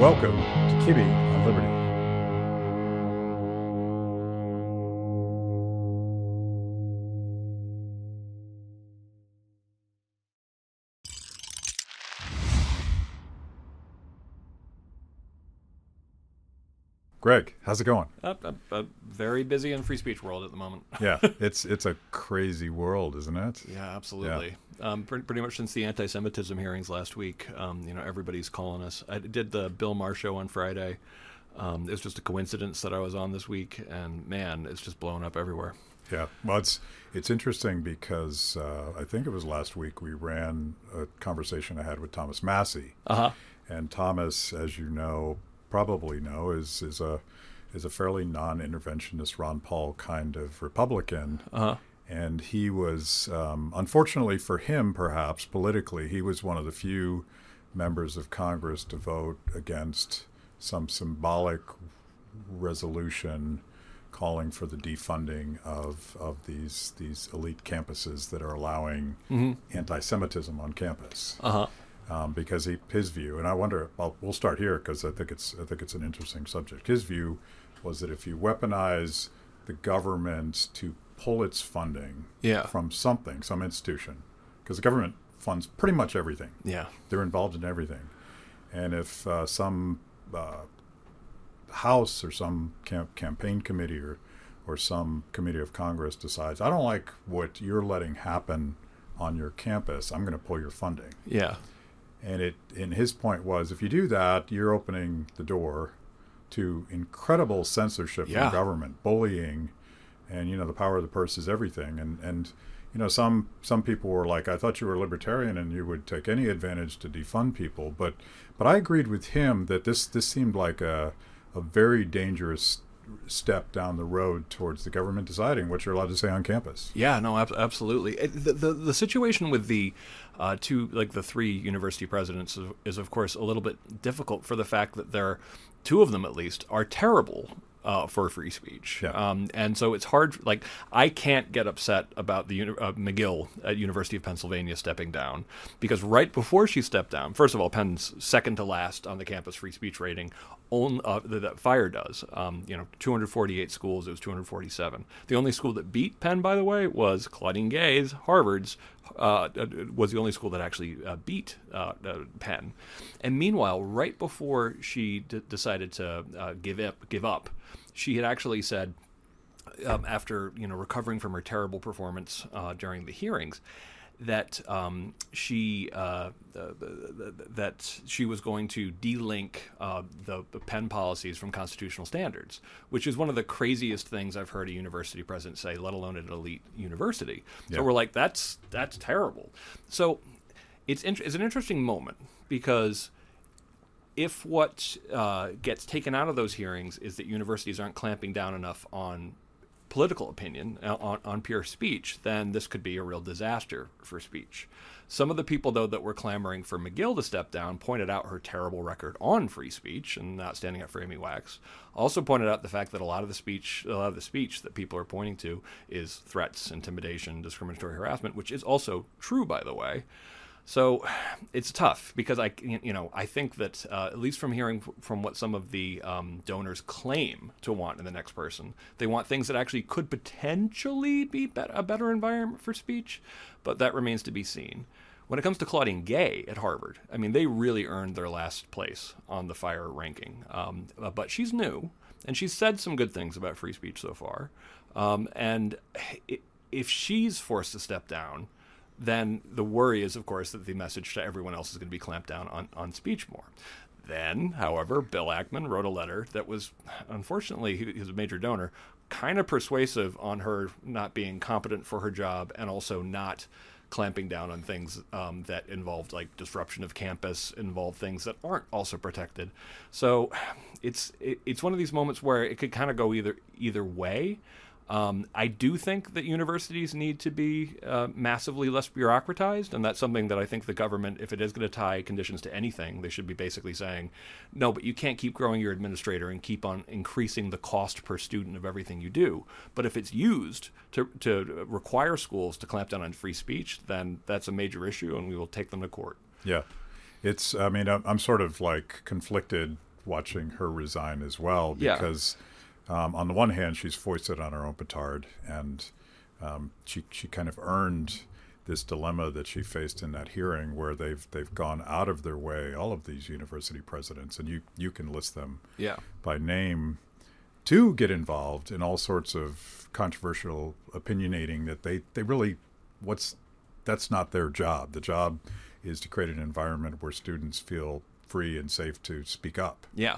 Welcome to Kibbe Greg, how's it going? Uh, uh, uh, very busy in free speech world at the moment. Yeah, it's it's a crazy world, isn't it? Yeah, absolutely. Um, pretty, pretty much since the anti-Semitism hearings last week, um, you know, everybody's calling us. I did the Bill Maher show on Friday. Um, it was just a coincidence that I was on this week, and man, it's just blowing up everywhere. Yeah, well, it's it's interesting because uh, I think it was last week we ran a conversation I had with Thomas Massie, Uh-huh. and Thomas, as you know, probably know, is is a is a fairly non-interventionist Ron Paul kind of Republican, Uh-huh. and he was um, unfortunately for him, perhaps politically, he was one of the few members of Congress to vote against some symbolic resolution calling for the defunding of, of these these elite campuses that are allowing anti-Semitism on campus Uh-huh. Um, because he, his view, and I wonder. Well, we'll start here because I think it's I think it's an interesting subject. His view was that if you weaponize the government to pull its funding Yeah. from something, some institution, because the government funds pretty much everything. Yeah. They're involved in everything, and if uh, some uh, house or some camp- campaign committee or or some committee of Congress decides, I don't like what you're letting happen on your campus, I'm going to pull your funding. Yeah. And it, and his point was, if you do that, you're opening the door to incredible censorship Yeah. from government, bullying, and you know the power of the purse is everything. And and you know some some people were like, I thought you were a libertarian and you would take any advantage to defund people. But but I agreed with him that this this seemed like a a very dangerous step down the road towards the government deciding what you're allowed to say on campus. Yeah, no, ab- absolutely. The, the the situation with the uh, two, like the three university presidents, is, is of course a little bit difficult for the fact that there, two of them at least, are terrible. Uh, for free speech, Yeah. um, and so it's hard. Like I can't get upset about the uh, Magill at University of Pennsylvania stepping down because right before she stepped down, first of all, Penn's second to last on the campus free speech rating, on, uh, that, Fire does. Um, you know, 248 schools. It was 247. The only school that beat Penn, by the way, was Claudine Gay's Harvard's. Uh, uh, was the only school that actually uh, beat uh, uh, Penn, and meanwhile, right before she d- decided to give up, give up, she had actually said, um, after you know recovering from her terrible performance during the hearings, that um, she uh, uh, that she was going to delink uh, the, the Penn policies from constitutional standards, which is one of the craziest things I've heard a university president say, let alone at an elite university. Yeah. So we're like, that's that's terrible. So it's it's an interesting moment because if what uh, gets taken out of those hearings is that universities aren't clamping down enough on political opinion, uh, on, on pure speech, then this could be a real disaster for speech. Some of the people, though, that were clamoring for Magill to step down pointed out her terrible record on free speech and not standing up for Amy Wax. Also pointed out the fact that a lot of the speech, a lot of the speech that people are pointing to is threats, intimidation, discriminatory harassment, which is also true, by the way. So it's tough because I, you know, I think that uh, at least from hearing from what some of the um, donors claim to want in the next person, they want things that actually could potentially be a better environment for speech, but that remains to be seen. When it comes to Claudine Gay at Harvard, I mean, they really earned their last place on the fire ranking. Um, uh, but she's new, and she's said some good things about free speech so far. Um, and if she's forced to step down, then the worry is, of course, that the message to everyone else is going to be clamped down on, on speech more. Then, however, Bill Ackman wrote a letter that was, unfortunately, he, he's a major donor, kind of persuasive on her not being competent for her job and also not clamping down on things um, that involved like disruption of campus, involved things that aren't also protected. So it's it, it's one of these moments where it could kind of go either either way. Um, I do think that universities need to be uh, massively less bureaucratized, and that's something that I think the government, if it is going to tie conditions to anything, they should be basically saying, no, but you can't keep growing your administrator and keep on increasing the cost per student of everything you do. But if it's used to, to require schools to clamp down on free speech, then that's a major issue, and we will take them to court. Yeah, it's. I mean, I'm, I'm sort of like conflicted watching her resign as well Yeah. Um, on the one hand she's foisted on her own petard and um, she she kind of earned this dilemma that she faced in that hearing where they've they've gone out of their way all of these university presidents and you you can list them Yeah. by name to get involved in all sorts of controversial opinionating that they, they really what's that's not their job. The job is to create an environment where students feel free and safe to speak up. Yeah.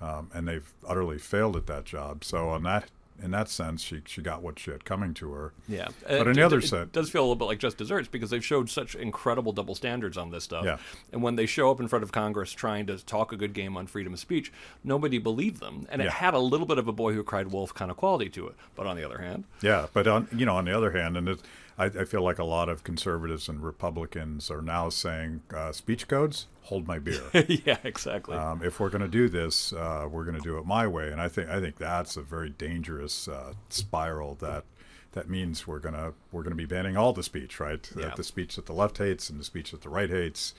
Um, and they've utterly failed at that job. So on that in that sense, she she got what she had coming to her. Yeah, But Uh, on the it- other it does feel a little bit like just desserts because they've showed such incredible double standards on this stuff. Yeah. And when they show up in front of Congress trying to talk a good game on freedom of speech, nobody believed them, and it had a little bit of a boy who cried wolf kind of quality to it. But on the other hand, Yeah, but on you know on the other hand, and it, I, I feel like a lot of conservatives and Republicans are now saying uh, speech codes hold my beer. yeah, exactly. um, if we're going to do this, uh, we're going to do it my way. And I think I think that's a very dangerous uh, spiral. That that means we're gonna we're gonna be banning all the speech, right? Yeah. The speech that the left hates and the speech that the right hates,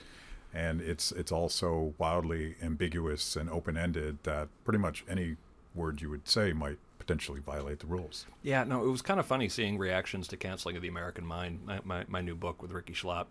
and it's it's also wildly ambiguous and open ended that pretty much any word you would say might potentially violate the rules. Yeah, no, it was kind of funny seeing reactions to canceling of the American Mind, my, my, my new book with Rikki Schlott,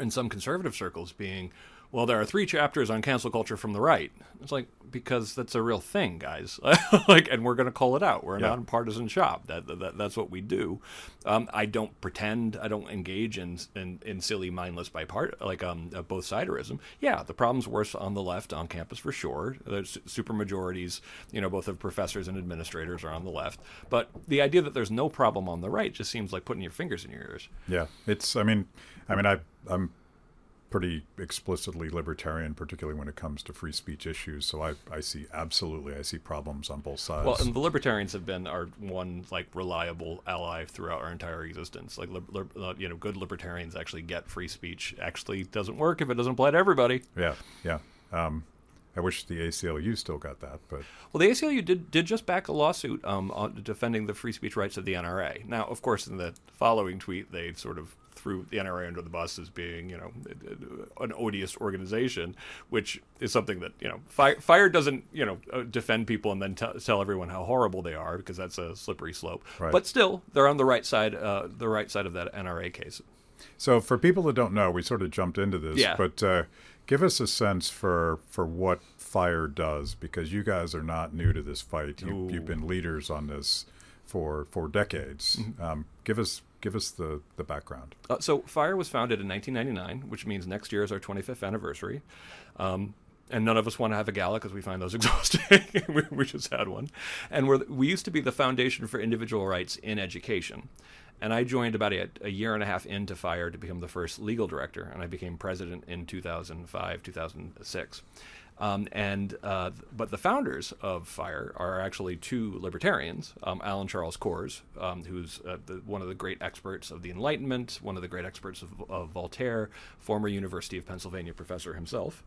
in some conservative circles being, well, there are three chapters on cancel culture from the right. It's like because that's a real thing, guys. like, and we're going to call it out. We're Yeah. not a partisan shop. That, that that's what we do. Um, I don't pretend. I don't engage in in, in silly, mindless by part like um uh, both siderism. Yeah, the problem's worse on the left on campus for sure. There's super majorities, you know, both of professors and administrators are on the left. But the idea that there's no problem on the right just seems like putting your fingers in your ears. Yeah, it's. I mean, I mean, I I'm pretty explicitly libertarian, particularly when it comes to free speech issues. So I I see absolutely I see problems on both sides. Well, and the libertarians have been our one like reliable ally throughout our entire existence. Like, lib- lib- uh, you know, good libertarians actually get free speech. Actually, doesn't work if it doesn't apply to everybody. yeah, yeah. Um, I wish the ACLU still got that, but Well, the ACLU did did just back a lawsuit um, on defending the free speech rights of the NRA. Now, of course, in the following tweet, they sort of threw the NRA under the bus as being, you know, an odious organization, which is something that you know, Fire, Fire doesn't, you know, uh, defend people and then t- tell everyone how horrible they are because that's a slippery slope. Right. But still, they're on the right side, uh, the right side of that NRA case. So, for people that don't know, we sort of jumped into this, Yeah. but uh, give us a sense for for what Fire does, because you guys are not new to this fight. You, you've been leaders on this for for decades. Mm-hmm. Um, give us give us the the background. Uh, so Fire was founded in 1999, which means next year is our 25th anniversary. Um, and none of us want to have a gala because we find those exhausting. we, we just had one, and we're, we used to be the foundation for individual rights in education. And I joined about a, a year and a half into Fire to become the first legal director, and I became president in 2005, 2006. Um, and uh, but the founders of Fire are actually two libertarians, um, Alan Charles Kors, um, who's uh, the, one of the great experts of the Enlightenment, one of the great experts of, of Voltaire, former University of Pennsylvania professor himself,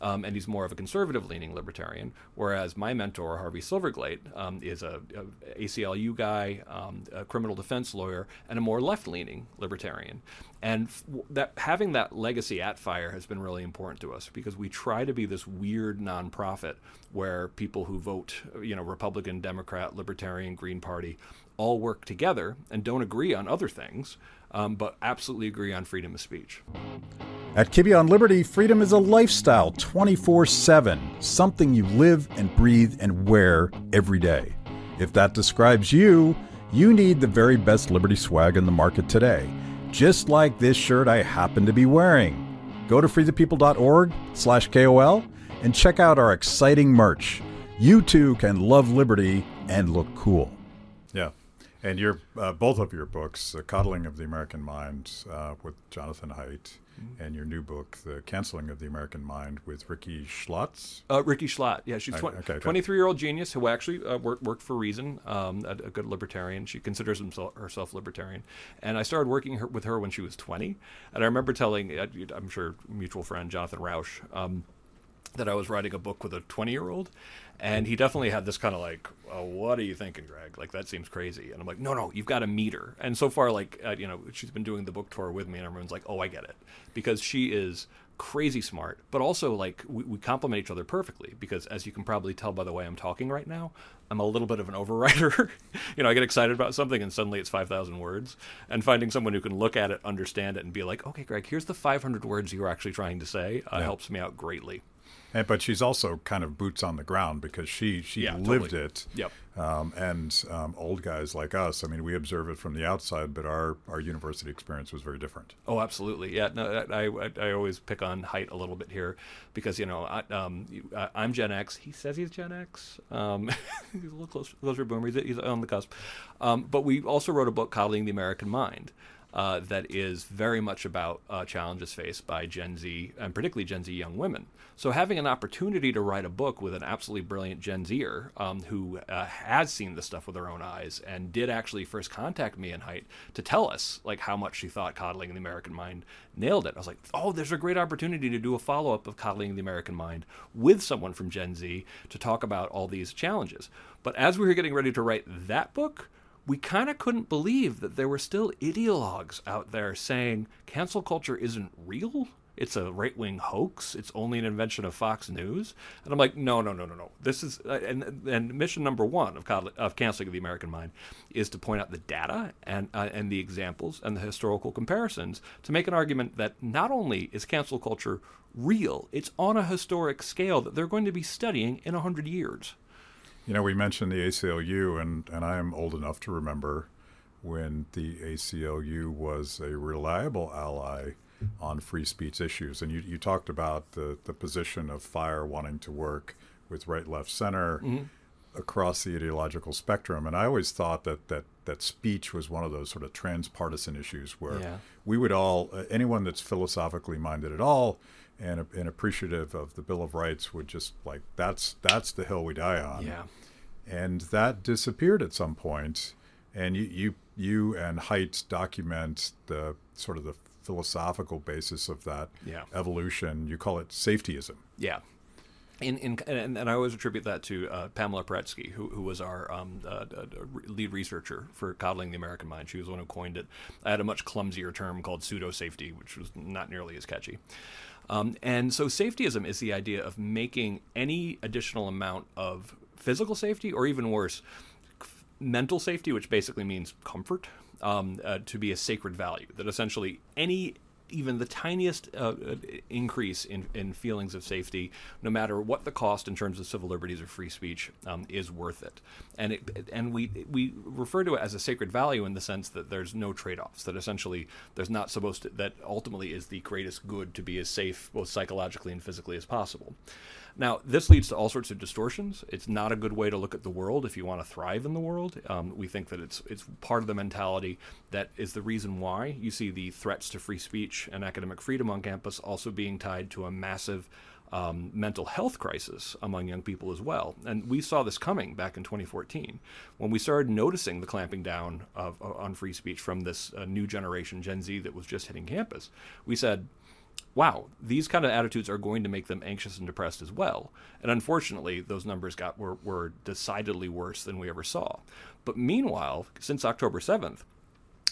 um, and he's more of a conservative-leaning libertarian. Whereas my mentor Harvey Silverglate um, is a, a ACLU guy, um, a criminal defense lawyer, and a more left-leaning libertarian. And that having that legacy at Fire has been really important to us because we try to be this weird nonprofit where people who vote, you know, Republican, Democrat, Libertarian, Green Party, all work together and don't agree on other things, um, but absolutely agree on freedom of speech. At Kibbe on Liberty, freedom is a lifestyle 24 7, something you live and breathe and wear every day. If that describes you, you need the very best Liberty swag in the market today, just like this shirt I happen to be wearing. Go to freethepeople.org slash KOL and check out our exciting merch. You too can love liberty and look cool. Yeah, and your uh, both of your books, "The Coddling of the American Mind" uh, with Jonathan Haidt, and your new book, "The Canceling of the American Mind" with Ricky Schlotz. Uh, Rikki Schlott, yeah, she's Okay, okay, okay. 23 year old genius who actually uh, worked, worked for Reason, um, a, a good libertarian. She considers himself, herself libertarian. And I started working her, with her when she was 20. And I remember telling, uh, I'm sure, mutual friend Jonathan Rauch, um, that I was writing a book with a 20 year old. And he definitely had this kind of like, oh, what are you thinking, Greg? Like, that seems crazy. And I'm like, no, no, you've got to meet her. And so far, like, uh, you know, she's been doing the book tour with me, and everyone's like, oh, I get it. Because she is crazy smart, but also like we, we complement each other perfectly because as you can probably tell by the way I'm talking right now, I'm a little bit of an overwriter. you know, I get excited about something and suddenly it's 5,000 words. And finding someone who can look at it, understand it, and be like, okay, Greg, here's the 500 words you were actually trying to say uh, yeah. helps me out greatly. And, but she's also kind of boots on the ground because she she yeah, lived totally. it. Yep. Um, and um, old guys like us, I mean, we observe it from the outside, but our, our university experience was very different. Oh, absolutely. Yeah. No, I, I, I always pick on Haidt a little bit here because you know I, um, I'm Gen X. He says he's Gen X. Um, he's a little closer, closer boomer. He's, he's on the cusp. Um, but we also wrote a book, Coddling the American Mind uh, that is very much about uh, challenges faced by Gen Z and particularly Gen Z young women. So having an opportunity to write a book with an absolutely brilliant Gen Zer um, who uh, has seen this stuff with her own eyes and did actually first contact me and Haidt to tell us like how much she thought coddling the American mind nailed it. I was like, oh, there's a great opportunity to do a follow up of coddling the American mind with someone from Gen Z to talk about all these challenges. But as we were getting ready to write that book, we kind of couldn't believe that there were still ideologues out there saying cancel culture isn't real. It's a right wing hoax. It's only an invention of Fox News. And I'm like, no, no, no, no, no. This is, uh, and, and mission number one of, of canceling the American mind is to point out the data and, uh, and the examples and the historical comparisons to make an argument that not only is cancel culture real, it's on a historic scale that they're going to be studying in 100 years. You know, we mentioned the ACLU, and, and I am old enough to remember when the ACLU was a reliable ally on free speech issues. And you, you talked about the, the position of FIRE wanting to work with right, left, center mm-hmm. across the ideological spectrum. And I always thought that, that, that speech was one of those sort of transpartisan issues where yeah. we would all, uh, anyone that's philosophically minded at all, and, and appreciative of the Bill of Rights would just like that's that's the hill we die on. Yeah. And that disappeared at some point. And you you you and Haidt document the sort of the philosophical basis of that yeah. evolution. You call it safetyism. Yeah. In, in, and, and I always attribute that to uh, Pamela Paresky, who, who was our um, uh, uh, lead researcher for coddling the American mind. She was the one who coined it. I had a much clumsier term called pseudo safety, which was not nearly as catchy. Um, and so safetyism is the idea of making any additional amount of physical safety, or even worse, mental safety, which basically means comfort, um, uh, to be a sacred value. That essentially any even the tiniest uh, increase in, in feelings of safety, no matter what the cost in terms of civil liberties or free speech, um, is worth it. And it, and we we refer to it as a sacred value in the sense that there's no trade-offs. That essentially there's not supposed to that ultimately is the greatest good to be as safe both psychologically and physically as possible. Now, this leads to all sorts of distortions. It's not a good way to look at the world if you want to thrive in the world. Um, we think that it's it's part of the mentality that is the reason why you see the threats to free speech and academic freedom on campus also being tied to a massive um, mental health crisis among young people as well. And we saw this coming back in 2014 when we started noticing the clamping down of, on free speech from this uh, new generation, Gen Z, that was just hitting campus. We said, wow, these kind of attitudes are going to make them anxious and depressed as well. And unfortunately, those numbers got were, were decidedly worse than we ever saw. But meanwhile, since October 7th,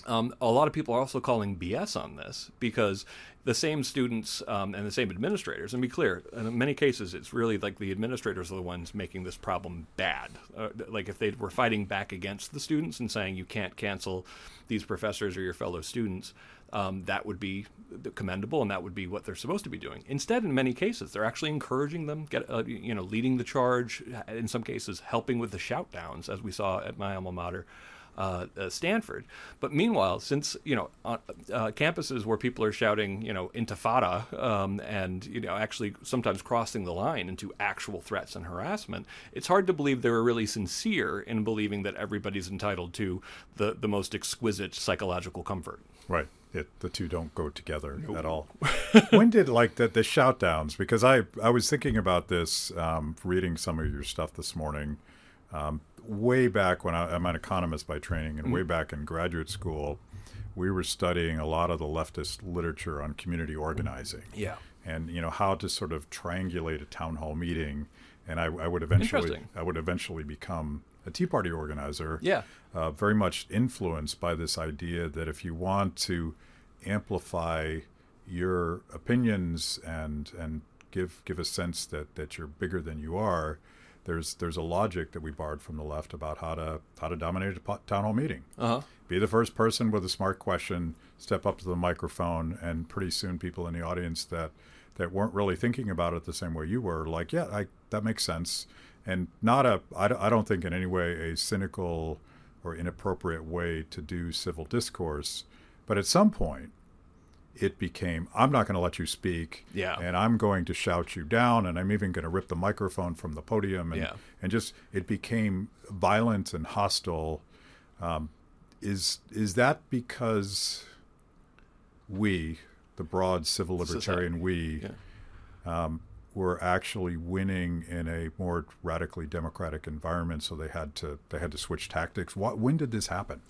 um, a lot of people are also calling BS on this because the same students um, and the same administrators, and be clear, in many cases, it's really like the administrators are the ones making this problem bad. Uh, like if they were fighting back against the students and saying you can't cancel these professors or your fellow students, um, that would be commendable and that would be what they're supposed to be doing. Instead, in many cases, they're actually encouraging them, get uh, you know, leading the charge. In some cases, helping with the shout downs, as we saw at my alma mater. Uh, uh, Stanford. But meanwhile, since you know uh, campuses where people are shouting, you know, intifada, um, and you know, actually sometimes crossing the line into actual threats and harassment, it's hard to believe they were really sincere in believing that everybody's entitled to the the most exquisite psychological comfort. Right it the two don't go together nope. at all. when did like the the shout downs? Because I I was thinking about this, um, reading some of your stuff this morning. Um, way back when I, am an economist by training, and mm-hmm. way back in graduate school, we were studying a lot of the leftist literature on community organizing. Yeah. and you know how to sort of triangulate a town hall meeting. And I, I would eventually I would eventually become a Tea Party organizer. Yeah. Uh, very much influenced by this idea that if you want to amplify your opinions and and give give a sense that that you're bigger than you are, there's there's a logic that we borrowed from the left about how to how to dominate a town hall meeting. Uh huh. Be the first person with a smart question, step up to the microphone, and pretty soon people in the audience that that weren't really thinking about it the same way you were, like, yeah, I, that makes sense, and not a I, don't think in any way a cynical or inappropriate way to do civil discourse, but at some point. It became, I'm not going to let you speak, Yeah. and I'm going to shout you down, and I'm even going to rip the microphone from the podium, and Yeah. and just it became violent and hostile. Um, is is that because we, the broad civil libertarian we, Yeah. um, were actually winning in a more radically democratic environment, so they had to they had to switch tactics? What, when did this happen?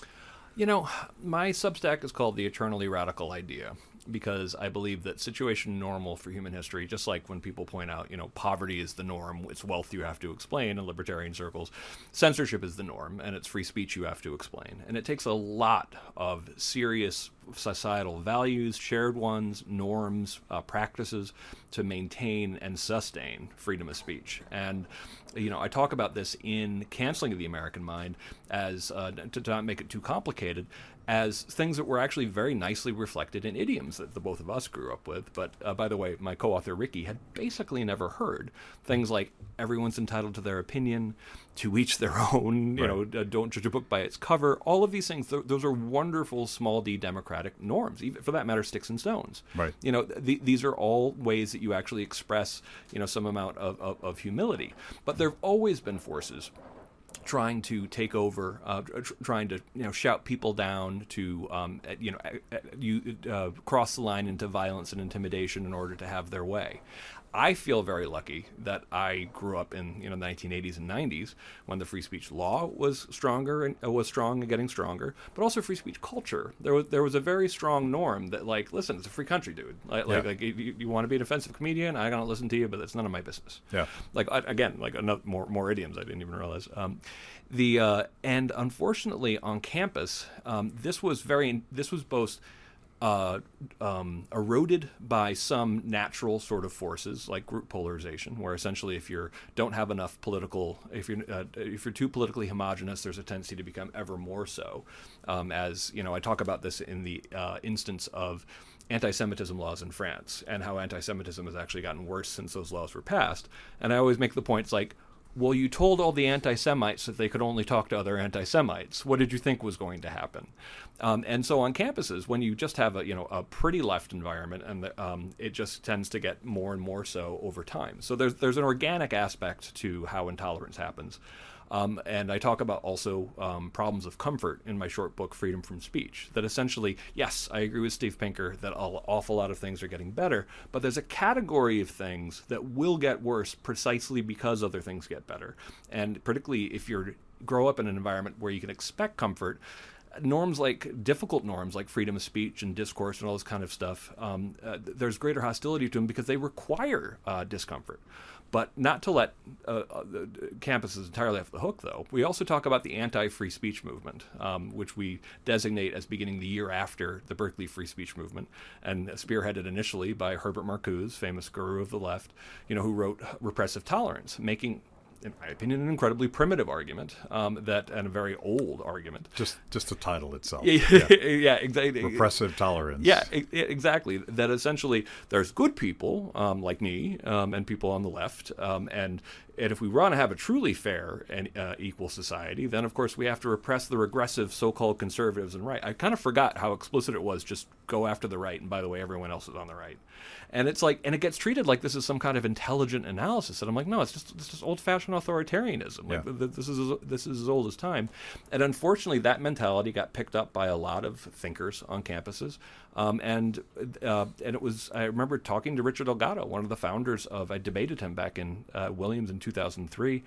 You know, my Substack is called The Eternally Radical Idea because I believe that situation normal for human history, just like when people point out, you know, poverty is the norm, it's wealth you have to explain in libertarian circles, censorship is the norm, and it's free speech you have to explain. And it takes a lot of serious societal values, shared ones, norms, uh, practices to maintain and sustain freedom of speech. And, you know, I talk about this in Canceling of the American Mind as, uh, to not make it too complicated, as things that were actually very nicely reflected in idioms that the both of us grew up with. But uh, by the way, my co author Rikki had basically never heard things like everyone's entitled to their opinion, to each their own, you Right. know, uh, don't judge a book by its cover. All of these things, th- those are wonderful small d democratic norms, even for that matter, sticks and stones. Right. You know, th- these are all ways that you actually express, you know, some amount of, of, of humility. But there have always been forces trying to take over, uh, tr- trying to you know shout people down, to um, you know you uh, cross the line into violence and intimidation in order to have their way. I feel very lucky that I grew up in you know the 1980s and 90s when the free speech law was stronger and uh, was strong and getting stronger, but also free speech culture. There was there was a very strong norm that like listen, it's a free country, dude. Like, like, Yeah. like you, you want to be an offensive comedian, I gotta listen to you, but that's none of my business Yeah. like I- again like another more more idioms i didn't even realize um, the uh, and unfortunately on campus um, this was very this was both uh, um, eroded by some natural sort of forces like group polarization, where essentially if you don't have enough political, if you're uh, if you're too politically homogenous, there's a tendency to become ever more so. Um, as you know, I talk about this in the uh, instance of anti-Semitism laws in France and how anti-Semitism has actually gotten worse since those laws were passed. And I always make the points like, well, you told all the anti Semites that they could only talk to other anti Semites. What did you think was going to happen? Um, and so on campuses, when you just have a you know a pretty left environment, and the, um, it just tends to get more and more so over time. So there's there's an organic aspect to how intolerance happens. Um, and I talk about also um, problems of comfort in my short book, Freedom from Speech. That essentially, yes, I agree with Steve Pinker that an awful lot of things are getting better, but there's a category of things that will get worse precisely because other things get better. And particularly if you grow up in an environment where you can expect comfort, norms like difficult norms like freedom of speech and discourse and all this kind of stuff, um, uh, there's greater hostility to them because they require uh, discomfort. But not to let uh, uh, campuses entirely off the hook, though. We also talk about the anti-free speech movement, um, which we designate as beginning the year after the Berkeley free speech movement, and spearheaded initially by Herbert Marcuse, famous guru of the left, you know, who wrote Repressive Tolerance, making in my opinion, an incredibly primitive argument um, that, and a very old argument. Just just the title itself. Yeah, yeah, exactly. Repressive tolerance. Yeah, exactly. That essentially there's good people um, like me um, and people on the left, um, and and if we want to have a truly fair and uh, equal society, then of course we have to repress the regressive so-called conservatives and right. I kind of forgot how explicit it was. Just go after the right, and by the way, everyone else is on the right. And it's like, and it gets treated like this is some kind of intelligent analysis. And I'm like, no, it's just it's just old-fashioned authoritarianism. Like Yeah. th- this is this is as old as time. And unfortunately, that mentality got picked up by a lot of thinkers on campuses. Um, and uh, and it was I remember talking to Richard Delgado one of the founders of. I debated him back in uh, Williams in 2003.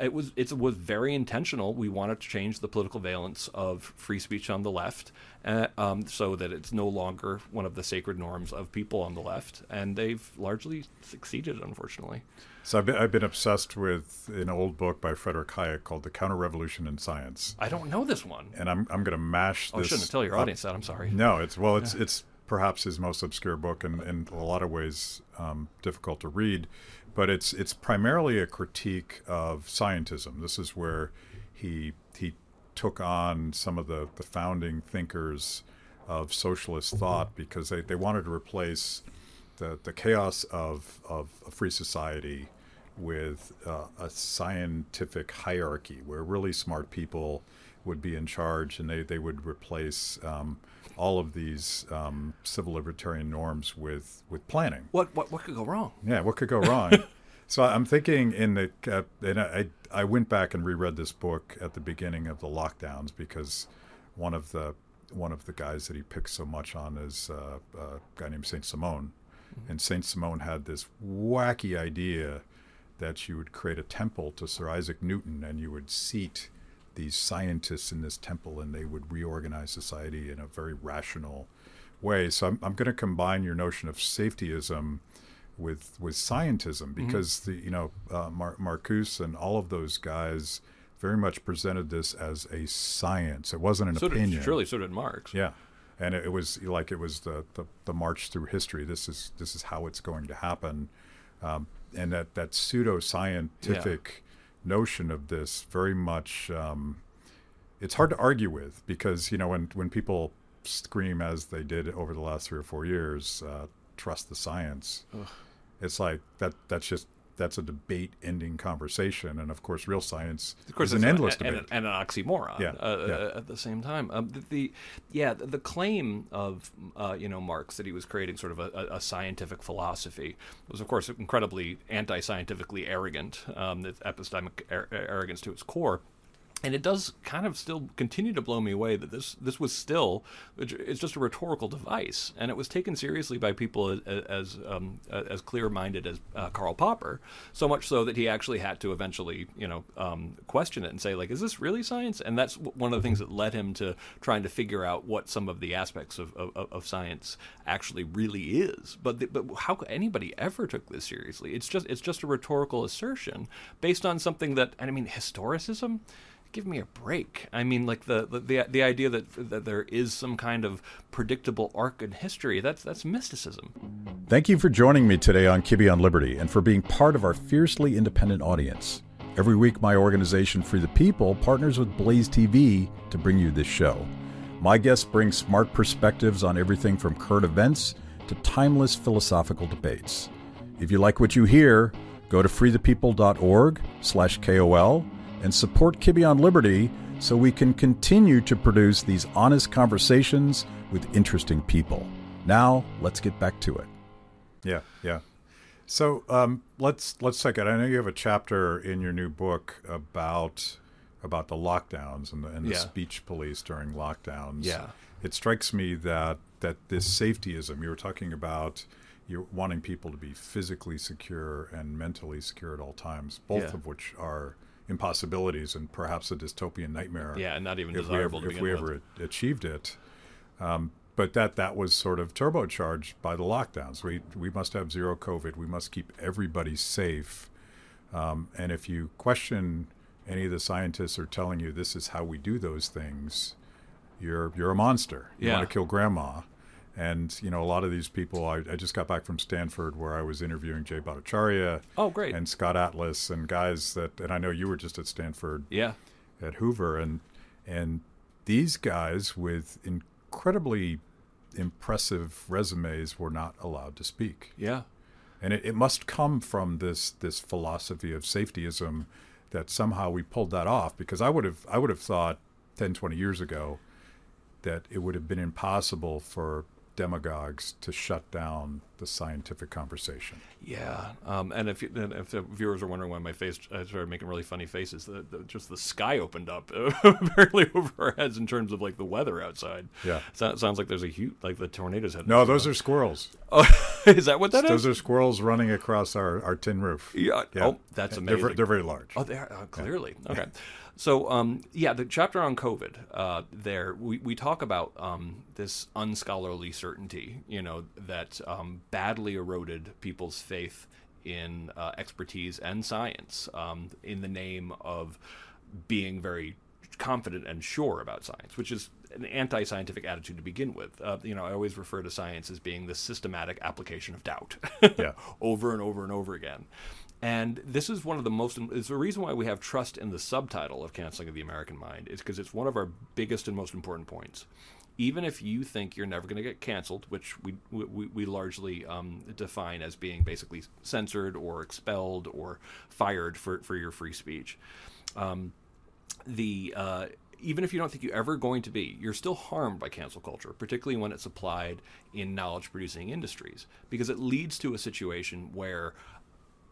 It was it was very intentional. We wanted to change the political valence of free speech on the left, uh, um, so that it's no longer one of the sacred norms of people on the left, and they've largely succeeded, unfortunately. So I've been, I've been obsessed with an old book by Frederick Hayek called The Counter Revolution in Science. I don't know this one. And I'm, I'm going to mash oh, this. I shouldn't tell your up. audience that. I'm sorry. No, it's well, it's yeah. it's perhaps his most obscure book and in a lot of ways um, difficult to read, but it's it's primarily a critique of scientism. This is where he he took on some of the, the founding thinkers of socialist thought because they, they wanted to replace the, the chaos of, of a free society with uh, a scientific hierarchy where really smart people would be in charge and they, they would replace um, all of these um, civil libertarian norms with, with planning. What, what, what could go wrong? Yeah, what could go wrong? so I'm thinking in the, uh, and I, I went back and reread this book at the beginning of the lockdowns because one of the one of the guys that he picks so much on is uh, a guy named Saint Simon, mm-hmm. and Saint Simon had this wacky idea that you would create a temple to Sir Isaac Newton and you would seat these scientists in this temple and they would reorganize society in a very rational way. So I'm, I'm going to combine your notion of safetyism with with scientism mm-hmm. because mm-hmm. the you know uh, Mar- Marcuse and all of those guys very much presented this as a science. It wasn't an so opinion. Did, surely, so did Marx. Yeah, and it, it was like it was the, the, the march through history. This is this is how it's going to happen. Um, and that that pseudoscientific yeah. notion of this very much um, it's hard to argue with because you know when when people scream as they did over the last three or four years, uh, trust the science. Ugh. It's like that. That's just that's a debate ending conversation. And of course real science of course is an endless a, debate and, and, an oxymoron yeah, uh, yeah. Uh, at the same time. Um, the, the, yeah the, the claim of uh, you know Marx that he was creating sort of a, a scientific philosophy was of course incredibly anti-scientifically arrogant um, epistemic ar- arrogance to its core and it does kind of still continue to blow me away that this this was still it's just a rhetorical device, and it was taken seriously by people as as, um, as clear minded as uh, Karl Popper, so much so that he actually had to eventually you know um, question it and say like, is this really science? And that's one of the things that led him to trying to figure out what some of the aspects of, of, of science actually really is. But the, but how could anybody ever took this seriously? It's just it's just a rhetorical assertion based on something that I mean historicism give me a break. I mean, like the the the, idea that that there is some kind of predictable arc in history that's that's mysticism. Thank you for joining me today on Kibbe on Liberty and for being part of our fiercely independent audience. Every week, my organization, Free the People, partners with Blaze TV to bring you this show. My guests bring smart perspectives on everything from current events to timeless philosophical debates. If you like what you hear, go to freethepeople.org/kol and support Kibbe on Liberty so we can continue to produce these honest conversations with interesting people. Now, let's get back to it. Yeah, yeah. So um, let's let's take it. I know you have a chapter in your new book about about the lockdowns and the, and the yeah. speech police during lockdowns. Yeah, it strikes me that that this safetyism you were talking about, you're wanting people to be physically secure and mentally secure at all times, both yeah. of which are impossibilities and perhaps a dystopian nightmare. Yeah, not even if desirable. We, if we ever achieved it, um, but that that was sort of turbocharged by the lockdowns. We we must have zero COVID. We must keep everybody safe. Um, and if you question any of the scientists are telling you this is how we do those things, you're you're a monster. You yeah. want to kill grandma. And you know, a lot of these people. I, I, just got back from Stanford, where I was interviewing Jay Bhattacharya. Oh, great! And Scott Atlas and guys that, and I know you were just at Stanford. Yeah. At Hoover, and and these guys with incredibly impressive resumes were not allowed to speak. Yeah. And it, it must come from this this philosophy of safetyism that somehow we pulled that off because I would have I would have thought 10, 20 years ago that it would have been impossible for demagogues to shut down the scientific conversation. Yeah, um, and if, and if the viewers are wondering why my face, I started making really funny faces. The, the, just the sky opened up barely over our heads in terms of like the weather outside. Yeah, so, sounds like there's a huge like the tornadoes had. No, those are squirrels. Oh, is that what that those is? Those are squirrels running across our, our tin roof. Yeah. yeah. Oh, that's amazing. They're, they're, very large. Oh, they are uh, clearly yeah. okay. So, um, yeah, the chapter on COVID, uh, there we, we talk about um, this unscholarly certainty, you know, that um, badly eroded people's faith in uh, expertise and science um, in the name of being very confident and sure about science, which is an anti-scientific attitude to begin with. Uh, you know, I always refer to science as being the systematic application of doubt, yeah. over and over and over again. And this is one of the most, it's the reason why we have trust in the subtitle of Canceling of the American Mind, is because it's one of our biggest and most important points. Even if you think you're never going to get canceled, which we, we, we largely um, define as being basically censored or expelled or fired for, for your free speech, um, the uh, even if you don't think you're ever going to be, you're still harmed by cancel culture, particularly when it's applied in knowledge producing industries, because it leads to a situation where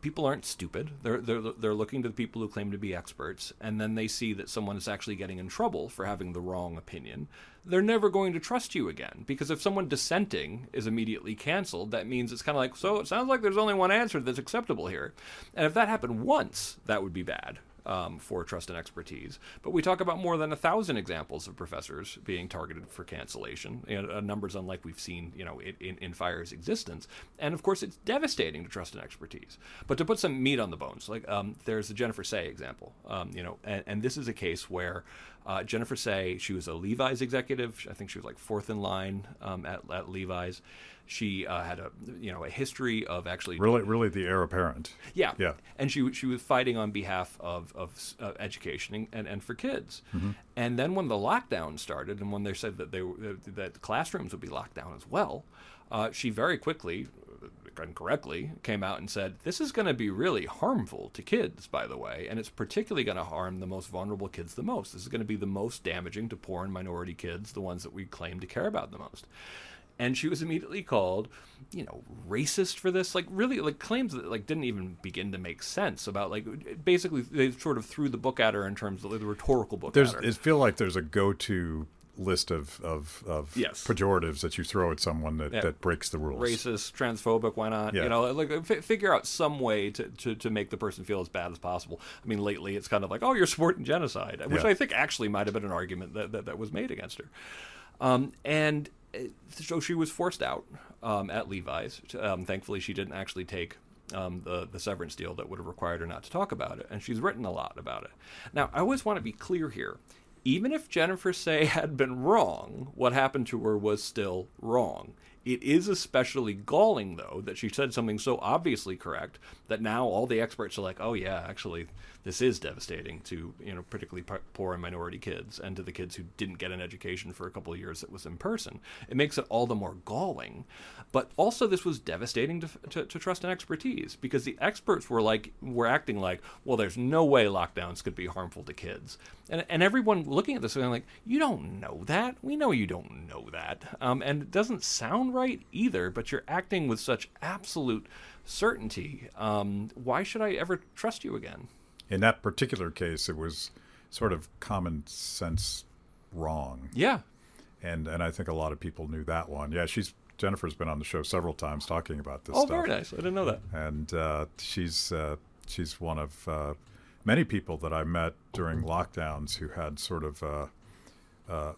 people aren't stupid. They're, they're, they're looking to the people who claim to be experts, and then they see that someone is actually getting in trouble for having the wrong opinion. They're never going to trust you again because if someone dissenting is immediately canceled, that means it's kind of like, so it sounds like there's only one answer that's acceptable here. And if that happened once, that would be bad um, for trust and expertise. But we talk about more than a thousand examples of professors being targeted for cancellation, and, uh, numbers unlike we've seen, you know, in, in FIRE's existence. And of course, it's devastating to trust and expertise. But to put some meat on the bones, like um, there's the Jennifer Sey example, um, you know, and, and this is a case where uh, Jennifer Sey, she was a Levi's executive. I think she was like fourth in line um, at, at Levi's. She uh, had a you know a history of actually really really the heir apparent. Yeah, yeah. And she she was fighting on behalf of of uh, education and, and for kids. Mm-hmm. And then when the lockdown started, and when they said that they that classrooms would be locked down as well, uh, she very quickly and correctly came out and said this is going to be really harmful to kids by the way and it's particularly going to harm the most vulnerable kids the most. This is going to be the most damaging to poor and minority kids the ones that we claim to care about the most. And she was immediately called you know racist for this like really like claims that like didn't even begin to make sense about like basically they sort of threw the book at her in terms of the rhetorical book there's it feel like there's a go-to list of of, of yes. pejoratives that you throw at someone that, yeah. that breaks the rules. Racist, transphobic, why not? Yeah. You know, like f- figure out some way to, to, to make the person feel as bad as possible. I mean, lately it's kind of like, oh, you're supporting genocide, which yeah. I think actually might have been an argument that, that, that was made against her. Um, and so she was forced out um, at Levi's. Um, thankfully, she didn't actually take um, the the severance deal that would have required her not to talk about it, and she's written a lot about it. Now, I always want to be clear here. Even if Jennifer Sey had been wrong, what happened to her was still wrong. It is especially galling, though, that she said something so obviously correct that now all the experts are like, "Oh yeah, actually, this is devastating to you know particularly poor and minority kids and to the kids who didn't get an education for a couple of years that was in person. It makes it all the more galling. But also this was devastating to, to, to trust and expertise because the experts were like were acting like well there's no way lockdowns could be harmful to kids. And, and everyone looking at this going like you don't know that. We know you don't know that. Um, and it doesn't sound right either but you're acting with such absolute certainty. Um, why should i ever trust you again in that particular case, it was sort of common sense wrong. Yeah. And and I think a lot of people knew that one. Yeah, she's Jennifer's been on the show several times talking about this. Oh, stuff. very nice. I didn't know that. And uh, she's uh, she's one of uh, many people that I met during lockdowns who had sort of uh, uh,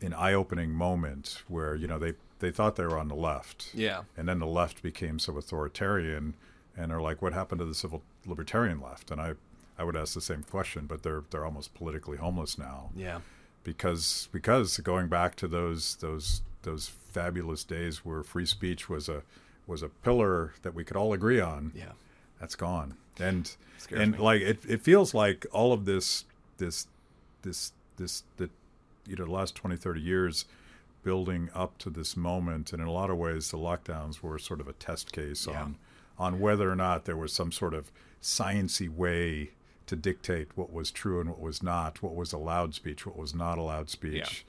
an eye-opening moment where you know they they thought they were on the left. Yeah. And then the left became so authoritarian, and are like, "What happened to the civil libertarian left?" And I I would ask the same question, but they're they're almost politically homeless now. Yeah. Because because going back to those those those fabulous days where free speech was a was a pillar that we could all agree on. Yeah. That's gone. And and me. like it, it feels like all of this this this this the you know the last 20 30 years building up to this moment and in a lot of ways the lockdowns were sort of a test case Yeah. on on whether or not there was some sort of sciency way to dictate what was true and what was not, what was allowed speech, what was not allowed speech.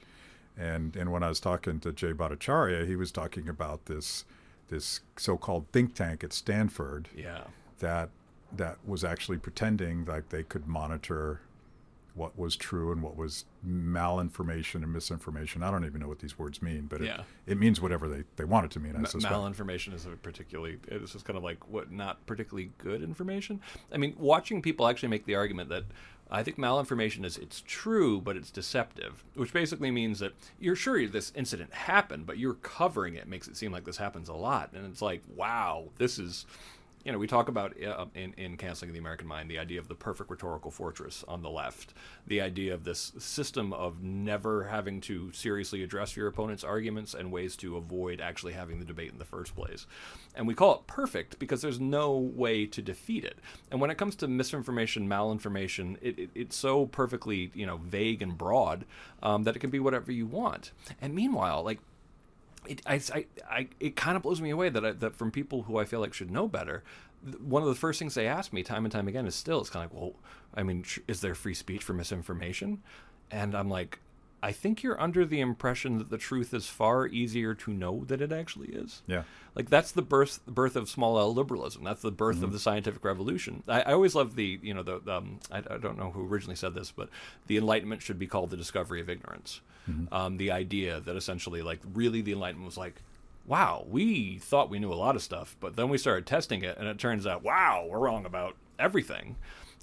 And and when I was talking to Jay Bhattacharya, he was talking about this this so-called think tank at Stanford Yeah. that that was actually pretending like they could monitor what was true and what was malinformation and misinformation. I don't even know what these words mean, but Yeah. it, it means whatever they, they want it to mean. I Ma- suspect. malinformation is a particularly it's just kind of like what not particularly good information i mean watching people actually make the argument that i think malinformation is it's true but it's deceptive which basically means that you're sure this incident happened but you're covering it makes it seem like this happens a lot and it's like wow this is you know, we talk about uh, in, in Canceling the American Mind the idea of the perfect rhetorical fortress on the left, the idea of this system of never having to seriously address your opponent's arguments and ways to avoid actually having the debate in the first place. And we call it perfect because there's no way to defeat it. And when it comes to misinformation, malinformation, it, it, it's so perfectly, you know, vague and broad um, that it can be whatever you want. And meanwhile, like, it I, I, I it kind of blows me away that I, that from people who I feel like should know better, one of the first things they ask me time and time again is still it's kind of like, well, I mean, is there free speech for misinformation? And I'm like, I think you're under the impression that the truth is far easier to know than it actually is. Yeah. Like that's the birth birth of small L liberalism. That's the birth of the scientific revolution. I, I always love the you know the um, I, I don't know who originally said this, but the Enlightenment should be called the discovery of ignorance. Um, the idea that essentially like really the Enlightenment was like, wow, we thought we knew a lot of stuff, but then we started testing it, and it turns out, wow, we're wrong about everything.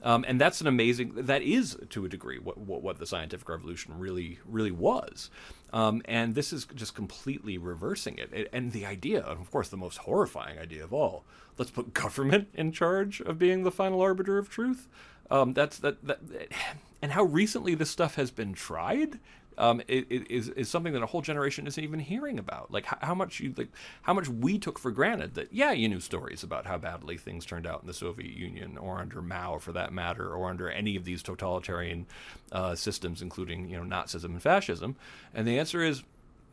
Um, and that's an amazing. That is to a degree what what, what the scientific revolution really really was. Um, and this is just completely reversing it. it. And the idea, of course, the most horrifying idea of all, let's put government in charge of being the final arbiter of truth. Um, that's that, that. And how recently this stuff has been tried um, is, something that a whole generation isn't even hearing about. Like how, much you like, how much we took for granted that yeah, you knew stories about how badly things turned out in the Soviet Union or under Mao, for that matter, or under any of these totalitarian uh, systems, including you know Nazism and fascism. And the answer is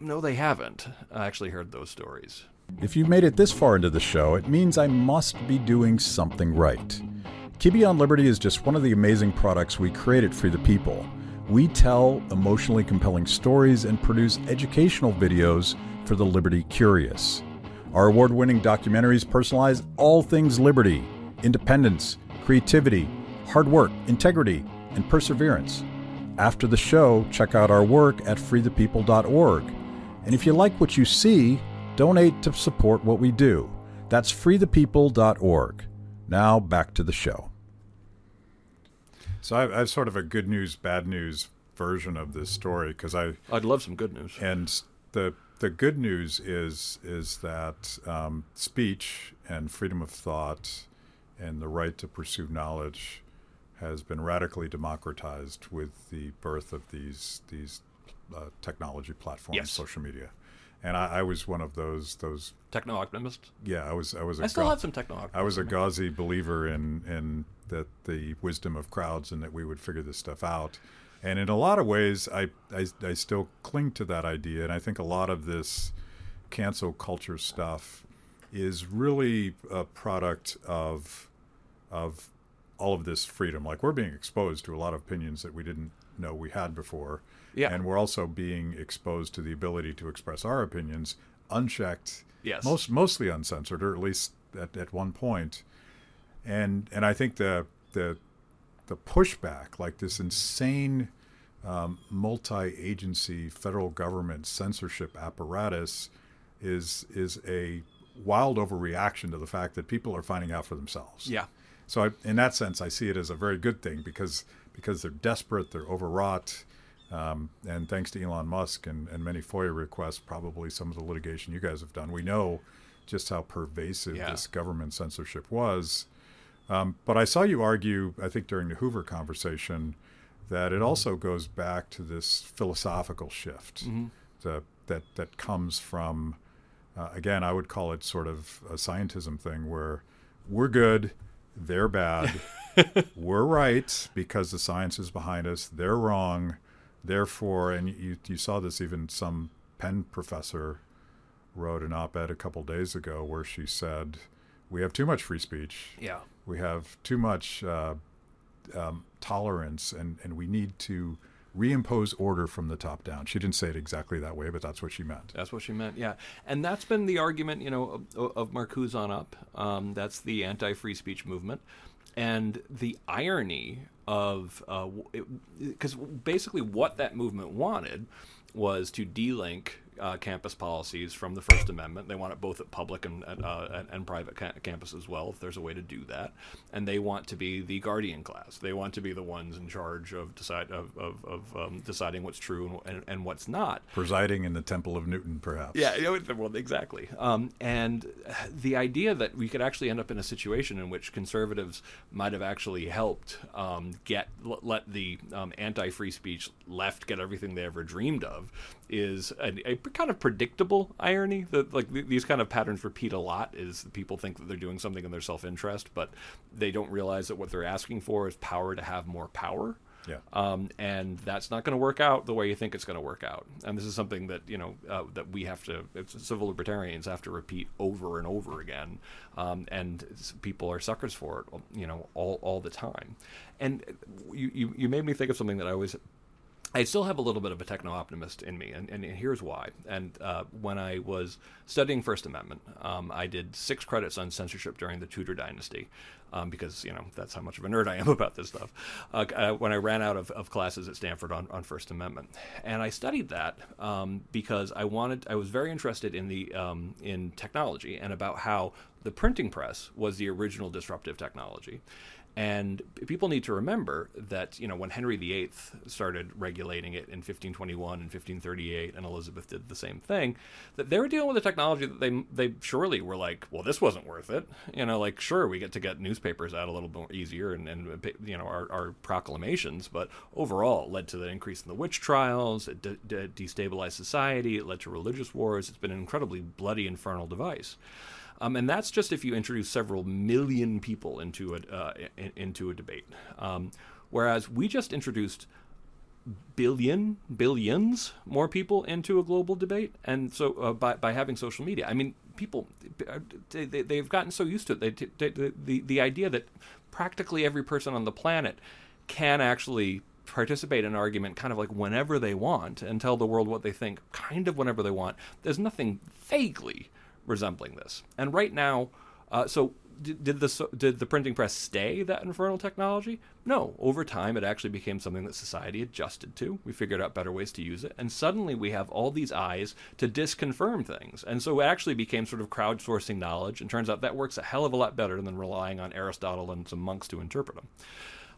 no, they haven't I actually heard those stories. If you've made it this far into the show, it means I must be doing something right. Kibbe on Liberty is just one of the amazing products we created for the people. We tell emotionally compelling stories and produce educational videos for the Liberty curious. Our award winning documentaries personalize all things liberty, independence, creativity, hard work, integrity, and perseverance. After the show, check out our work at freethepeople.org. And if you like what you see, donate to support what we do. That's freethepeople.org. Now back to the show. So I, I have sort of a good news, bad news version of this story because I I'd love some good news. and the the good news is is that um, speech and freedom of thought and the right to pursue knowledge has been radically democratized with the birth of these these uh, technology platforms, Yes. social media. And I, I was one of those those Techno optimist. yeah I was I was a I still go- have some techno. I was a gauzy believer in in that the wisdom of crowds and that we would figure this stuff out. And in a lot of ways, I, I I still cling to that idea. And I think a lot of this cancel culture stuff is really a product of of all of this freedom. Like we're being exposed to a lot of opinions that we didn't know we had before. Yeah. And we're also being exposed to the ability to express our opinions unchecked Yes. most mostly uncensored, or at least at, at one point. And and I think the the the pushback, like this insane um, multi-agency federal government censorship apparatus, is is a wild overreaction to the fact that people are finding out for themselves. Yeah. So I, in that sense, I see it as a very good thing because because they're desperate, they're overwrought, um, and thanks to Elon Musk and, and many FOIA requests, probably some of the litigation you guys have done, we know just how pervasive Yeah. this government censorship was. Um, but I saw you argue, I think during the Hoover conversation, that it also goes back to this philosophical shift that that that comes from, uh, again, I would call it sort of a scientism thing where we're good, they're bad, we're right because the science is behind us, they're wrong, therefore, and you you saw this even some Penn professor wrote an op-ed a couple days ago where she said we have too much free speech Yeah. we have too much uh, um, tolerance and, and we need to reimpose order from the top down. She didn't say it exactly that way, but that's what she meant. That's what she meant, yeah. And that's been the argument, you know, of, of Marcuse on up. Um, that's the anti-free speech movement, and the irony of because uh, basically what that movement wanted was to delink uh, campus policies from the First Amendment. They want it both at public and uh, and, private ca- campus as well, if there's a way to do that. And they want to be the guardian class. They want to be the ones in charge of decide of, of, of um, deciding what's true and, and, and, what's not. Presiding in the Temple of Newton, perhaps. Yeah, you know, well, exactly. Um, and the idea that we could actually end up in a situation in which conservatives might have actually helped um, get let the um, anti-free speech left get everything they ever dreamed of is a, a kind of predictable irony that like th- these kind of patterns repeat a lot is people think that they're doing something in their self-interest but they don't realize that what they're asking for is power to have more power yeah. Um, and that's not going to work out the way you think it's going to work out. And this is something that you know uh, that we have to, civil libertarians have to repeat over and over again. Um, and people are suckers for it, you know, all all the time. And you, you you made me think of something that I always I still have a little bit of a techno optimist in me, and, and here's why. And uh, when I was studying First Amendment, um, I did six credits on censorship during the Tudor dynasty, um, because you know that's how much of a nerd I am about this stuff. Uh, uh, when I ran out of, of classes at Stanford on, on First Amendment, and I studied that um, because I wanted, I was very interested in the um, in technology and about how the printing press was the original disruptive technology. And people need to remember that, you know, when Henry VIII started regulating it in 1521 and 1538, and Elizabeth did the same thing, that they were dealing with a technology that they they surely were like, well, this wasn't worth it. You know, like, sure, we get to get newspapers out a little bit easier and, and uh, you know, our, our proclamations, but overall, it led to the increase in the witch trials, it de- de- destabilized society, it led to religious wars. It's been an incredibly bloody, infernal device. Um, and that's just if you introduce several million people into a, uh, in, into a debate. Um, whereas we just introduced billion billions more people into a global debate. And so uh, by, by having social media i mean people they, they, have gotten so used to it. They, they, the, the idea that practically every person on the planet can actually participate in an argument kind of like whenever they want and tell the world what they think kind of whenever they want. There's nothing vaguely resembling this. And right now, uh, so did, did the did the printing press stay that infernal technology? No. Over time, it actually became something that society adjusted to. We figured out better ways to use it, and suddenly we have all these eyes to disconfirm things. And so it actually became sort of crowdsourcing knowledge. And turns out that works a hell of a lot better than relying on Aristotle and some monks to interpret them.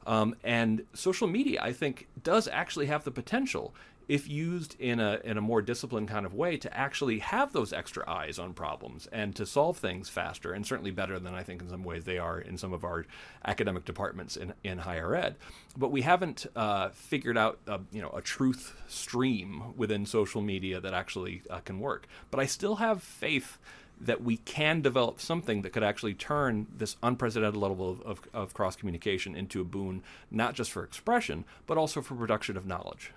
Um, and social media, I think, does actually have the potential if used in a in a more disciplined kind of way to actually have those extra eyes on problems and to solve things faster and certainly better than I think in some ways they are in some of our academic departments in, in higher ed. But we haven't uh, figured out a, you know a truth stream within social media that actually uh, can work. But I still have faith that we can develop something that could actually turn this unprecedented level of, of, of cross communication into a boon, not just for expression, but also for production of knowledge.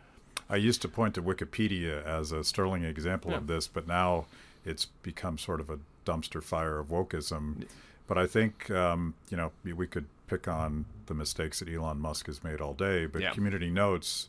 I used to point to Wikipedia as a sterling example yeah. of this, but now it's become sort of a dumpster fire of wokeism. But I think um, you know we could pick on the mistakes that Elon Musk has made all day, but yeah. community notes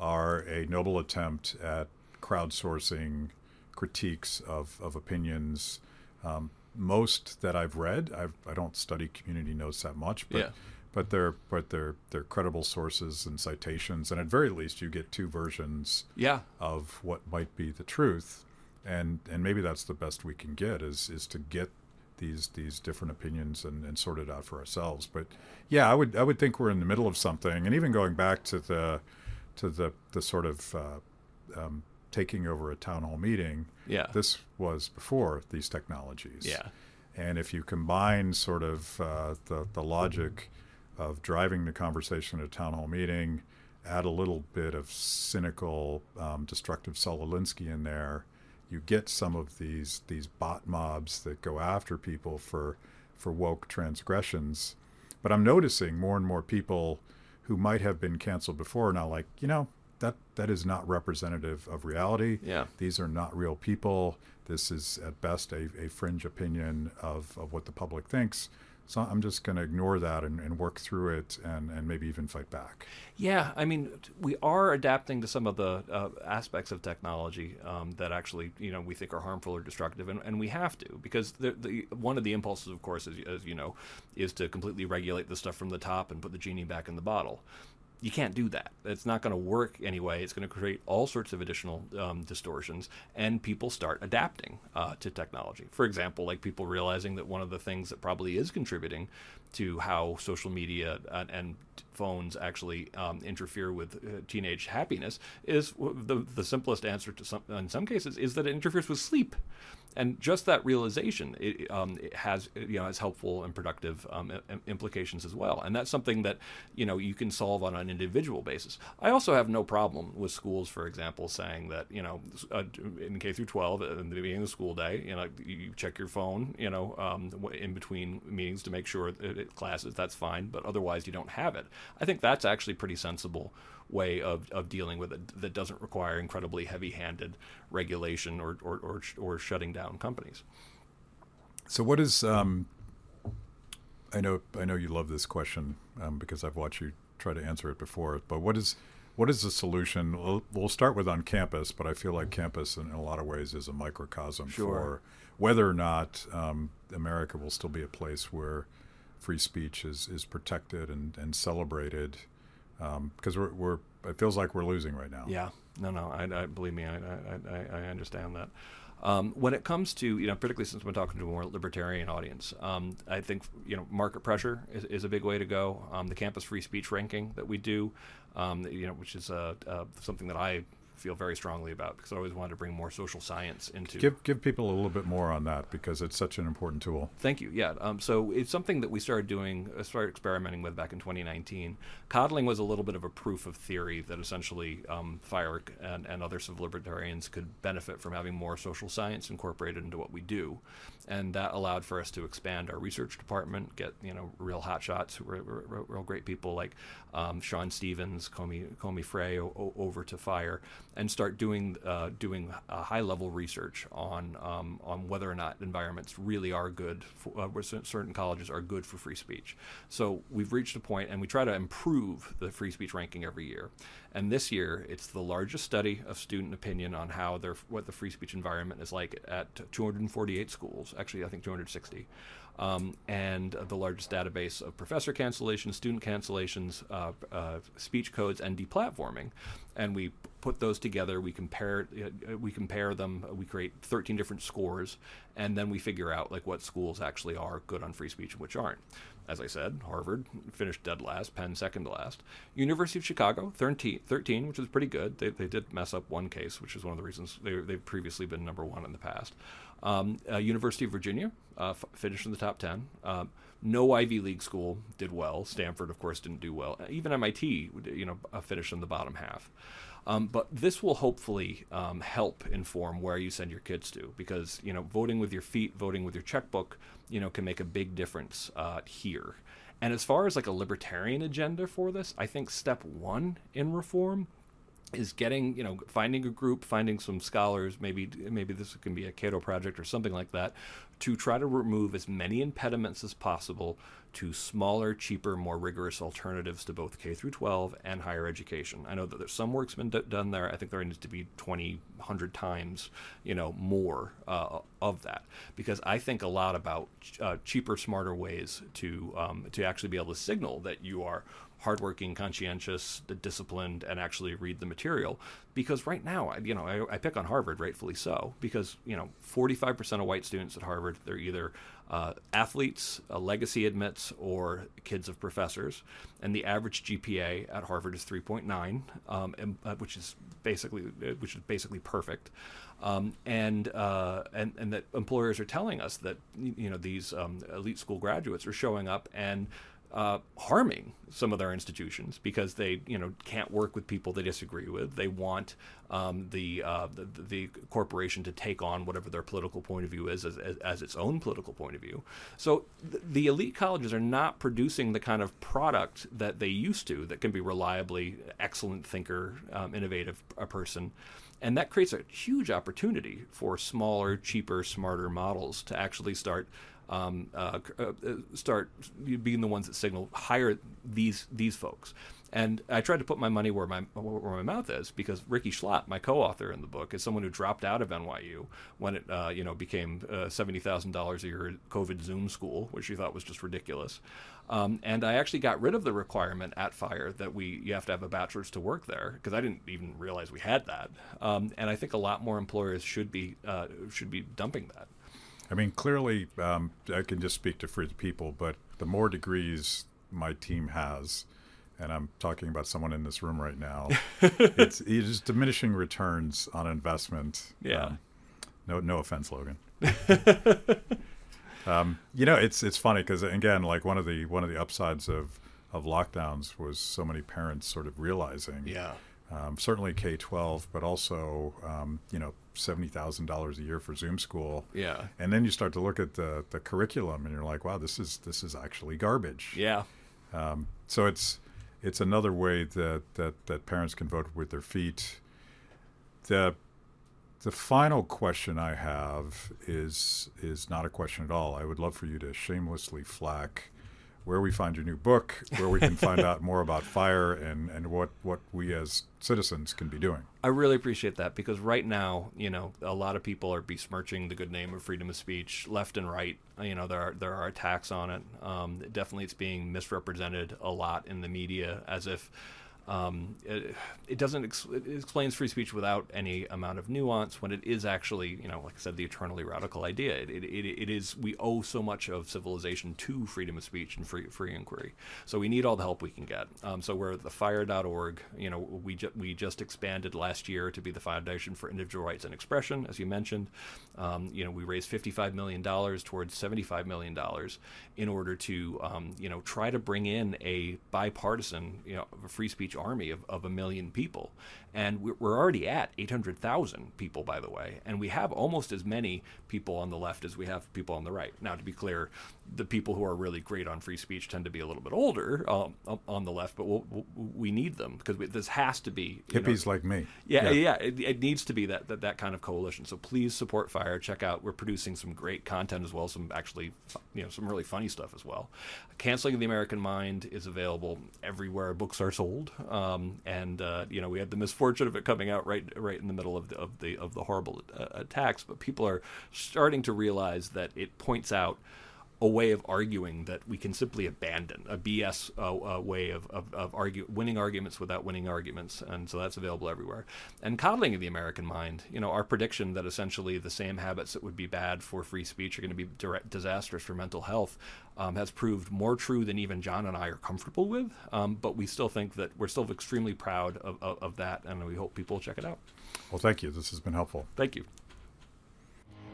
are a noble attempt at crowdsourcing critiques of, of opinions. Um, most that I've read, I've, I do not study community notes that much, but yeah but they're but they're they're credible sources and citations, and at very least you get two versions yeah. of what might be the truth, and and maybe that's the best we can get is is to get these these different opinions and, and sort it out for ourselves. But yeah, I would I would think we're in the middle of something, and even going back to the to the the sort of uh, um, taking over a town hall meeting. Yeah, this was before these technologies. Yeah. And if you combine sort of uh, the the logic of driving the conversation at a town hall meeting, add a little bit of cynical, um, destructive Saul Alinsky in there, you get some of these these bot mobs that go after people for for woke transgressions. But I'm noticing more and more people who might have been canceled before now, like you know that that is not representative of reality. Yeah, these are not real people. This is at best a, a fringe opinion of, of what the public thinks so I'm just going to ignore that and, and, work through it and, and maybe even fight back. Yeah, I mean, we are adapting to some of the uh, aspects of technology um, that actually, you know, we think are harmful or destructive, and, and we have to because the, the, one of the impulses, of course, as, as you know, is to completely regulate the stuff from the top and put the genie back in the bottle you can't do that. It's not going to work anyway. It's going to create all sorts of additional um, distortions, and people start adapting uh, to technology. For example, like people realizing that one of the things that probably is contributing to how social media and, and phones actually um, interfere with uh, teenage happiness is the the simplest answer to some in some cases is that it interferes with sleep and just that realization it, um, it has you know has helpful and productive um, implications as well. And that's something that you know you can solve on an individual basis. I also have no problem with schools for example saying that you know uh, in k through 12 in the beginning of the school day you know you check your phone you know um, in between meetings to make sure it, classes that's fine but otherwise you don't have it. I think that's actually pretty sensible way of, of dealing with it that doesn't require incredibly heavy-handed regulation or, or, or, or shutting down companies. So what is um, I know I know you love this question um, because I've watched you try to answer it before. But what is what is the solution? We'll, we'll, start with on campus, but I feel like campus in, a lot of ways is a microcosm sure. for whether or not um, America will still be a place where free speech is, is protected and, and celebrated because um, we're, we're it feels like we're losing right now. Yeah, no, no, I, I believe me, I, I, I understand that. Um, when it comes to you know, particularly since we're talking to a more libertarian audience, um, I think you know market pressure is, is a big way to go. Um, the campus free speech ranking that we do, um, you know, which is uh, uh, something that I feel very strongly about because I always wanted to bring more social science into. Give give people a little bit more on that because it's such an important tool. Thank you. Yeah. Um, so it's something that we started doing, uh, started experimenting with back in 2019. Coddling was a little bit of a proof of theory that essentially um, FIRE and, and other civil libertarians could benefit from having more social science incorporated into what we do, and that allowed for us to expand our research department, get you know real hotshots, real, real, real great people like um, Sean Stevens, Komi Komi Frey o- over to FIRE and start doing uh, doing high level research on um, on whether or not environments really are good. For, uh, certain colleges are good for free speech. So we've reached a point, and we try to improve the free speech ranking every year. And this year, it's the largest study of student opinion on how their what the free speech environment is like at 248 schools. Actually, I think 260 um, and the largest database of professor cancellations, student cancellations, uh, uh, speech codes, and deplatforming. And we put those together. We compare uh, we compare them. We create 13 different scores, and then we figure out like what schools actually are good on free speech and which aren't. As I said, Harvard finished dead last, Penn second last. University of Chicago, 13, 13 which is pretty good. They, they did mess up one case, which is one of the reasons they, they've previously been number one in the past. Um, uh, University of Virginia uh, f- finished in the top 10. Um, no Ivy League school did well. Stanford, of course, didn't do well. Even MIT, you know, uh, finished in the bottom half. Um, but this will hopefully um, help inform where you send your kids to, because you know, voting with your feet, voting with your checkbook, you know, can make a big difference uh, here. And as far as like a libertarian agenda for this, I think step one in reform is getting you know finding a group finding some scholars maybe maybe this can be a cato project or something like that to try to remove as many impediments as possible to smaller cheaper more rigorous alternatives to both k through 12 and higher education. I know that there's some work's been d- done there. I think there needs to be 20 100 times you know more uh, of that. Because i think a lot about uh, cheaper smarter ways to um, to actually be able to signal that you are hardworking, conscientious, disciplined, and actually read the material. Because right now, you know, I, I pick on Harvard, rightfully so, because you know, 45% of white students at Harvard they're either uh, athletes, a legacy admits, or kids of professors, and the average GPA at Harvard is 3.9, um, and, uh, which is basically uh, which is basically perfect. Um, and uh, and and that employers are telling us that you know these um, elite school graduates are showing up and uh, harming some of their institutions because they, you know, can't work with people they disagree with. They want um, the, uh, the, the corporation to take on whatever their political point of view is as, as, as its own political point of view. So th- the elite colleges are not producing the kind of product that they used to that can be reliably excellent thinker, um, innovative a person. And that creates a huge opportunity for smaller, cheaper, smarter models to actually start um, uh, uh, start being the ones that signal hire these these folks. And I tried to put my money where my where my mouth is because Rikki Schlott, my co-author in the book, is someone who dropped out of NYU when it uh, you know became uh, seventy thousand dollars a year COVID Zoom school, which he thought was just ridiculous. Um, and I actually got rid of the requirement at Fire that we you have to have a bachelor's to work there because I didn't even realize we had that. Um, and I think a lot more employers should be uh, should be dumping that. I mean, clearly, um, I can just speak to free people, but the more degrees my team has, and I'm talking about someone in this room right now, it's, it's diminishing returns on investment. Yeah. Um, no, no offense, Logan. um, you know, it's it's funny because again, like one of the one of the upsides of of lockdowns was so many parents sort of realizing, Yeah. um, certainly K twelve, but also um, you know seventy thousand dollars a year for Zoom school. Yeah. And then you start to look at the the curriculum, and you're like, wow, this is this is actually garbage. Yeah. Um, so it's it's another way that, that that parents can vote with their feet. The the final question I have is is not a question at all. I would love for you to shamelessly flack where we find your new book, where we can find out more about fire and, and what, what we as citizens can be doing. I really appreciate that because right now, you know, a lot of people are besmirching the good name of freedom of speech left and right. You know, there are there are attacks on it. Um, definitely, it's being misrepresented a lot in the media as if um, it, it, doesn't ex- it explains free speech without any amount of nuance when it is actually you know like I said the eternally radical idea. It, it, it, is we owe so much of civilization to freedom of speech and free free inquiry. So we need all the help we can get. Um, so we're at the fire.org you know we ju- we just expanded last year to be the foundation for individual rights and expression as you mentioned. Um, you know we raised 55 million dollars towards 75 million dollars in order to um, you know try to bring in a bipartisan you know free speech army of, of a million people. And we're already at 800,000 people, by the way. And we have almost as many people on the left as we have people on the right. Now, to be clear, the people who are really great on free speech tend to be a little bit older um, on the left, but we'll, we'll, need them because we, this has to be hippies know, like me. Yeah, yeah, yeah it, it, needs to be that, that that kind of coalition. So please support Fire. Check out we're producing some great content as well, some actually you know some really funny stuff as well. Canceling the American Mind is available everywhere books are sold, um, and uh, you know we had the misfortune of it coming out right right in the middle of the of the of the horrible uh, attacks, but people are starting to realize that it points out a way of arguing that we can simply abandon a BS uh, uh, way of, of, of argue, winning arguments without winning arguments, and so that's available everywhere. And coddling of the American mind, you know, our prediction that essentially the same habits that would be bad for free speech are going to be direct, disastrous for mental health um, has proved more true than even Jon and I are comfortable with. Um, but we still think that we're still extremely proud of, of, of that, and we hope people check it out. Well, thank you. This has been helpful. Thank you.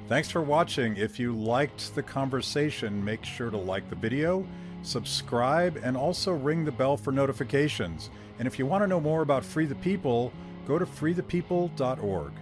Thanks for watching. If you liked the conversation, make sure to like the video, subscribe, and also ring the bell for notifications. And if you want to know more about Free the People, go to freethepeople.org.